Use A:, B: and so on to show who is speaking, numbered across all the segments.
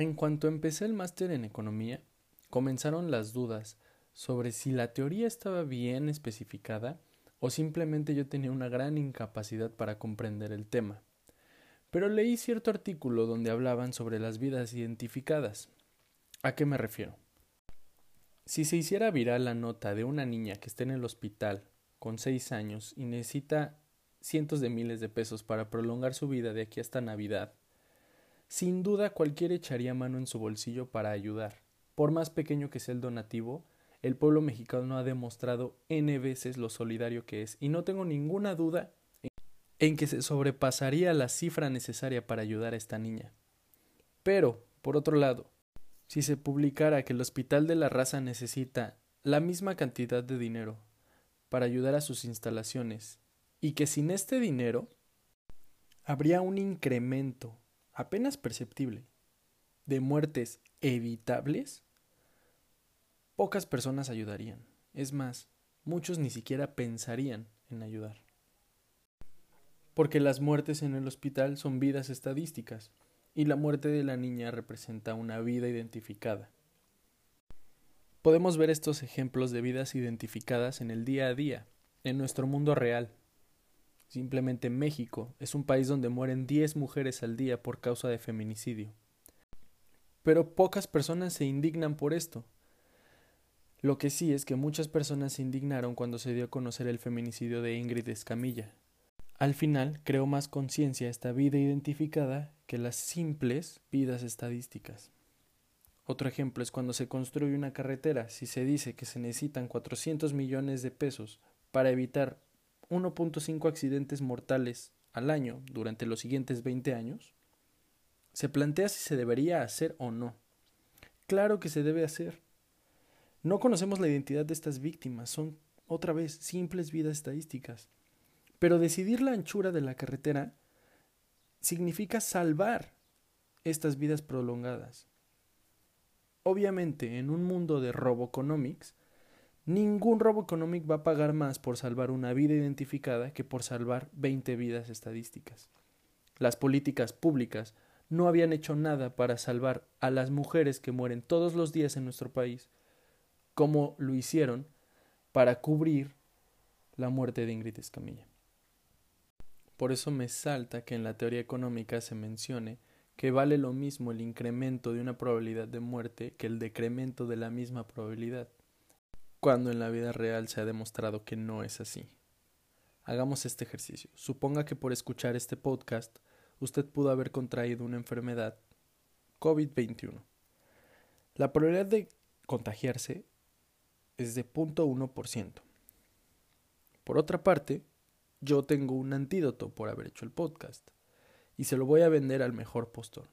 A: En cuanto empecé el máster en economía, comenzaron las dudas sobre si la teoría estaba bien especificada o simplemente yo tenía una gran incapacidad para comprender el tema. Pero leí cierto artículo donde hablaban sobre las vidas identificadas. ¿A qué me refiero? Si se hiciera viral la nota de una niña que está en el hospital con seis años y necesita cientos de miles de pesos para prolongar su vida de aquí hasta Navidad, sin duda cualquiera echaría mano en su bolsillo para ayudar. Por más pequeño que sea el donativo, el pueblo mexicano ha demostrado n veces lo solidario que es, y no tengo ninguna duda en que se sobrepasaría la cifra necesaria para ayudar a esta niña. Pero, por otro lado, si se publicara que el Hospital de la Raza necesita la misma cantidad de dinero para ayudar a sus instalaciones, y que sin este dinero habría un incremento apenas perceptible de muertes evitables, pocas personas ayudarían. Es más, muchos ni siquiera pensarían en ayudar. Porque las muertes en el hospital son vidas estadísticas y la muerte de la niña representa una vida identificada. Podemos ver estos ejemplos de vidas identificadas en el día a día, en nuestro mundo real, Simplemente México es un país donde mueren 10 mujeres al día por causa de feminicidio. Pero pocas personas se indignan por esto. Lo que sí es que muchas personas se indignaron cuando se dio a conocer el feminicidio de Ingrid Escamilla. Al final creó más conciencia esta vida identificada que las simples vidas estadísticas. Otro ejemplo es cuando se construye una carretera, si se dice que se necesitan 400 millones de pesos para evitar 1.5 accidentes mortales al año durante los siguientes 20 años, se plantea si se debería hacer o no. Claro que se debe hacer. No conocemos la identidad de estas víctimas, son otra vez simples vidas estadísticas. Pero decidir la anchura de la carretera significa salvar estas vidas prolongadas. Obviamente, en un mundo de roboconomics, Ningún robo económico va a pagar más por salvar una vida identificada que por salvar 20 vidas estadísticas. Las políticas públicas no habían hecho nada para salvar a las mujeres que mueren todos los días en nuestro país, como lo hicieron para cubrir la muerte de Ingrid Escamilla. Por eso me salta que en la teoría económica se mencione que vale lo mismo el incremento de una probabilidad de muerte que el decremento de la misma probabilidad cuando en la vida real se ha demostrado que no es así. Hagamos este ejercicio. Suponga que por escuchar este podcast usted pudo haber contraído una enfermedad COVID-21. La probabilidad de contagiarse es de 0.1%. Por otra parte, yo tengo un antídoto por haber hecho el podcast y se lo voy a vender al mejor postor.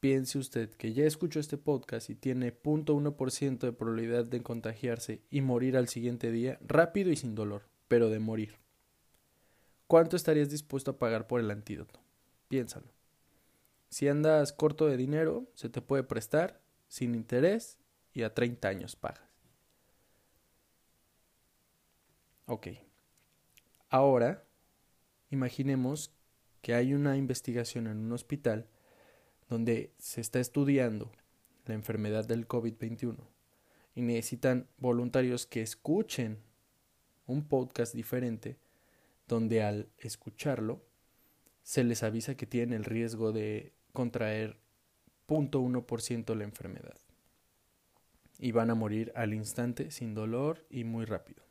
A: Piense usted que ya escuchó este podcast y tiene 0.1% de probabilidad de contagiarse y morir al siguiente día, rápido y sin dolor, pero de morir. ¿Cuánto estarías dispuesto a pagar por el antídoto? Piénsalo. Si andas corto de dinero, se te puede prestar sin interés y a 30 años pagas. Ok. Ahora, imaginemos que hay una investigación en un hospital donde se está estudiando la enfermedad del COVID-21 y necesitan voluntarios que escuchen un podcast diferente donde al escucharlo se les avisa que tienen el riesgo de contraer 0.1% la enfermedad y van a morir al instante sin dolor y muy rápido.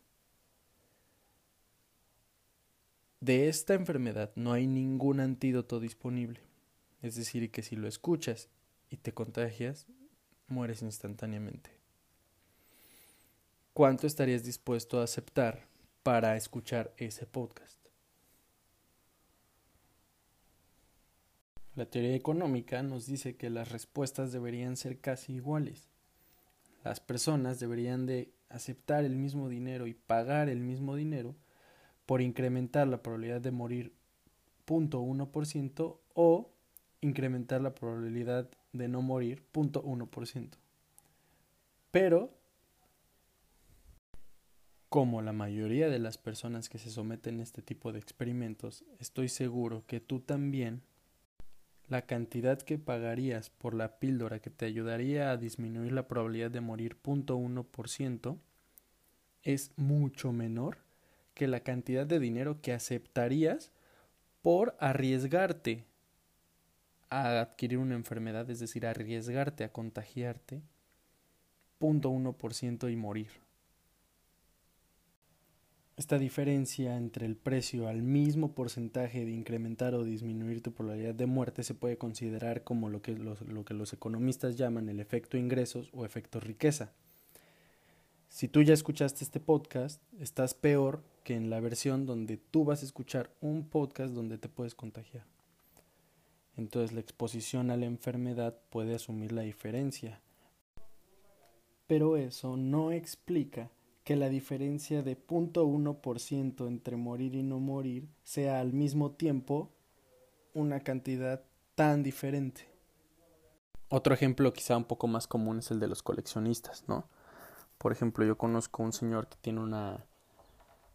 A: De esta enfermedad no hay ningún antídoto disponible. Es decir, que si lo escuchas y te contagias, mueres instantáneamente. ¿Cuánto estarías dispuesto a aceptar para escuchar ese podcast? La teoría económica nos dice que las respuestas deberían ser casi iguales. Las personas deberían de aceptar el mismo dinero y pagar el mismo dinero por incrementar la probabilidad de morir 0.1% o incrementar la probabilidad de no morir 0.1%. Pero, como la mayoría de las personas que se someten a este tipo de experimentos, estoy seguro que tú también la cantidad que pagarías por la píldora que te ayudaría a disminuir la probabilidad de morir 0.1% es mucho menor que la cantidad de dinero que aceptarías por arriesgarte a adquirir una enfermedad, es decir, arriesgarte a contagiarte 0.1% y morir. Esta diferencia entre el precio al mismo porcentaje de incrementar o disminuir tu probabilidad de muerte se puede considerar como lo que los, lo que los economistas llaman el efecto ingresos o efecto riqueza. Si tú ya escuchaste este podcast, estás peor que en la versión donde tú vas a escuchar un podcast donde te puedes contagiar. Entonces la exposición a la enfermedad puede asumir la diferencia. Pero eso no explica que la diferencia de 0.1% entre morir y no morir sea al mismo tiempo una cantidad tan diferente. Otro ejemplo quizá un poco más común es el de los coleccionistas, ¿no? Por ejemplo, yo conozco un señor que tiene una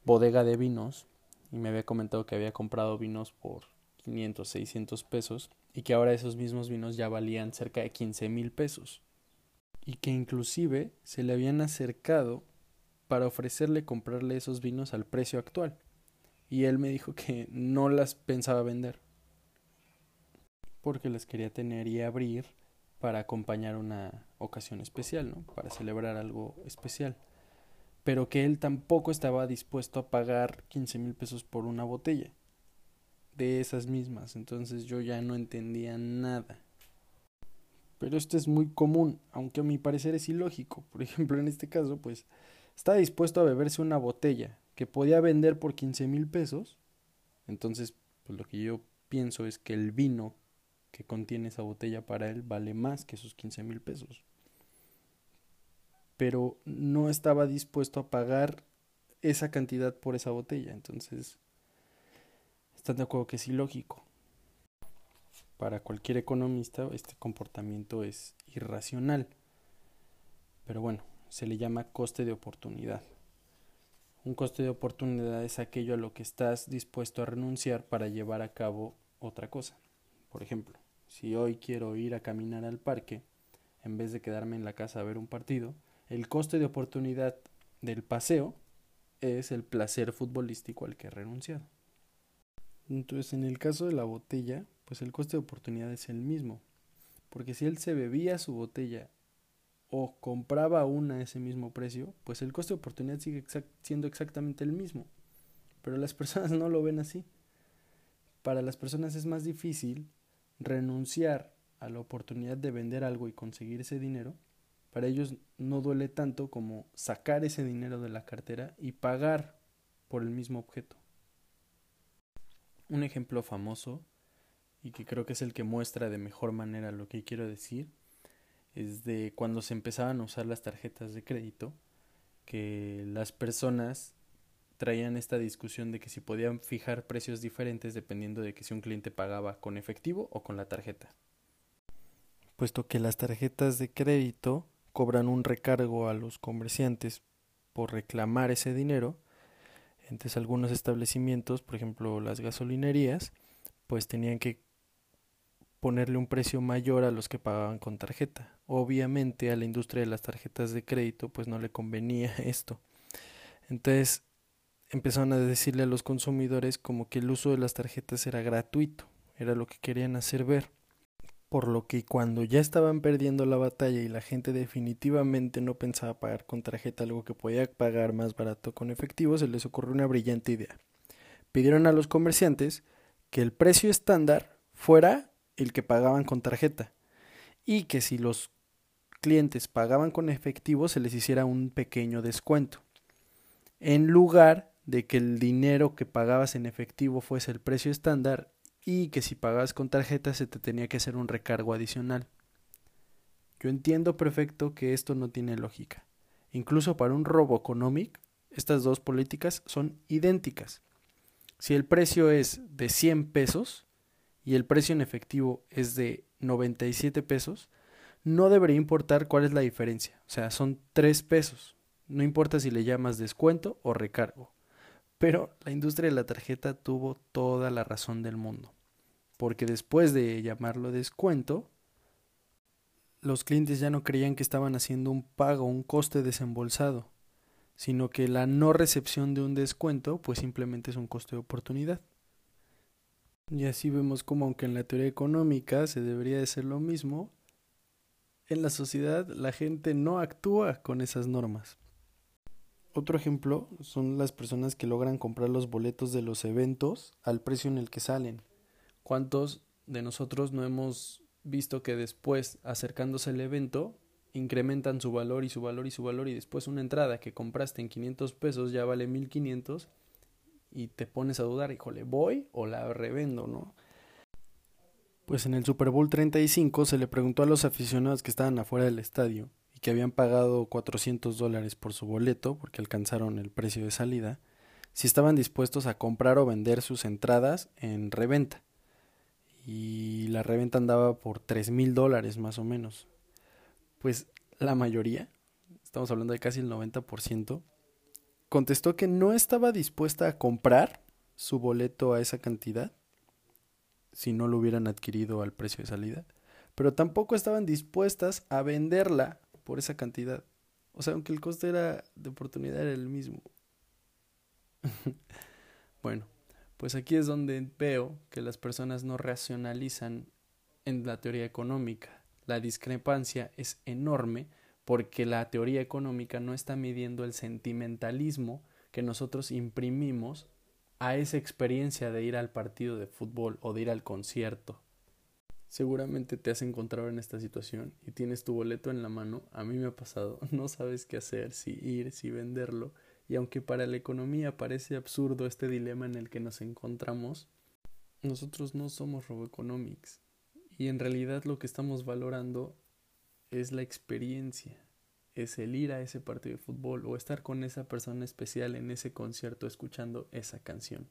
A: bodega de vinos y me había comentado que había comprado vinos por 500, 600 pesos y que ahora esos mismos vinos ya valían cerca de 15 mil pesos y que inclusive se le habían acercado para ofrecerle comprarle esos vinos al precio actual. Y él me dijo que no las pensaba vender. Porque las quería tener y abrir para acompañar una ocasión especial, ¿no? Para celebrar algo especial. Pero que él tampoco estaba dispuesto a pagar 15 mil pesos por una botella de esas mismas. Entonces yo ya no entendía nada. Pero esto es muy común, aunque a mi parecer es ilógico. Por ejemplo, en este caso, pues estaba dispuesto a beberse una botella que podía vender por 15 mil pesos, entonces pues lo que yo pienso es que el vino que contiene esa botella para él vale más que esos 15 mil pesos. Pero no estaba dispuesto a pagar esa cantidad por esa botella, entonces están de acuerdo que es ilógico. Para cualquier economista este comportamiento es irracional. Pero bueno, se le llama coste de oportunidad. Un coste de oportunidad es aquello a lo que estás dispuesto a renunciar para llevar a cabo otra cosa. Por ejemplo, si hoy quiero ir a caminar al parque, en vez de quedarme en la casa a ver un partido, el coste de oportunidad del paseo es el placer futbolístico al que he renunciado. Entonces, en el caso de la botella, pues el coste de oportunidad es el mismo. Porque si él se bebía su botella o compraba una a ese mismo precio, pues el coste de oportunidad sigue siendo exactamente el mismo. Pero las personas no lo ven así. Para las personas es más difícil renunciar a la oportunidad de vender algo y conseguir ese dinero. Para ellos no duele tanto como sacar ese dinero de la cartera y pagar por el mismo objeto. Un ejemplo famoso y que creo que es el que muestra de mejor manera lo que quiero decir es de cuando se empezaban a usar las tarjetas de crédito, que las personas traían esta discusión de que si podían fijar precios diferentes dependiendo de que si un cliente pagaba con efectivo o con la tarjeta. Puesto que las tarjetas de crédito cobran un recargo a los comerciantes por reclamar ese dinero, entonces algunos establecimientos, por ejemplo las gasolinerías, pues tenían que ponerle un precio mayor a los que pagaban con tarjeta. Obviamente a la industria de las tarjetas de crédito pues no le convenía esto. Entonces empezaron a decirle a los consumidores como que el uso de las tarjetas era gratuito, era lo que querían hacer ver. Por lo que cuando ya estaban perdiendo la batalla y la gente definitivamente no pensaba pagar con tarjeta algo que podía pagar más barato con efectivo, se les ocurrió una brillante idea. Pidieron a los comerciantes que el precio estándar fuera el que pagaban con tarjeta y que si los clientes pagaban con efectivo se les hiciera un pequeño descuento. En lugar de que el dinero que pagabas en efectivo fuese el precio estándar y que si pagabas con tarjeta se te tenía que hacer un recargo adicional. Yo entiendo perfecto que esto no tiene lógica. Incluso para un robo económico, estas dos políticas son idénticas. Si el precio es de 100 pesos, y el precio en efectivo es de 97 pesos, no debería importar cuál es la diferencia. O sea, son 3 pesos. No importa si le llamas descuento o recargo. Pero la industria de la tarjeta tuvo toda la razón del mundo. porque después de llamarlo descuento, los clientes ya no creían que estaban haciendo un pago, un coste desembolsado, sino que la no recepción de un descuento pues simplemente es un coste de oportunidad. Y así vemos como aunque en la teoría económica se debería de ser lo mismo, en la sociedad la gente no actúa con esas normas. Otro ejemplo son las personas que logran comprar los boletos de los eventos al precio en el que salen. ¿Cuántos de nosotros no hemos visto que después, acercándose el evento, incrementan su valor y su valor y su valor y después una entrada que compraste en 500 pesos ya vale 1500 y te pones a dudar, híjole, ¿voy o la revendo, no? Pues en el Super Bowl 35 se le preguntó a los aficionados que estaban afuera del estadio que habían pagado 400 dólares por su boleto porque alcanzaron el precio de salida, si estaban dispuestos a comprar o vender sus entradas en reventa. Y la reventa andaba por 3 mil dólares más o menos. Pues la mayoría, estamos hablando de casi el 90%, contestó que no estaba dispuesta a comprar su boleto a esa cantidad si no lo hubieran adquirido al precio de salida, pero tampoco estaban dispuestas a venderla por esa cantidad. O sea, aunque el coste era de oportunidad era el mismo. bueno, pues aquí es donde veo que las personas no racionalizan en la teoría económica. La discrepancia es enorme porque la teoría económica no está midiendo el sentimentalismo que nosotros imprimimos a esa experiencia de ir al partido de fútbol o de ir al concierto. Seguramente te has encontrado en esta situación y tienes tu boleto en la mano, a mí me ha pasado, no sabes qué hacer, si ir, si venderlo, y aunque para la economía parece absurdo este dilema en el que nos encontramos, nosotros no somos RoboEconomics. Y en realidad lo que estamos valorando es la experiencia, es el ir a ese partido de fútbol o estar con esa persona especial en ese concierto escuchando esa canción.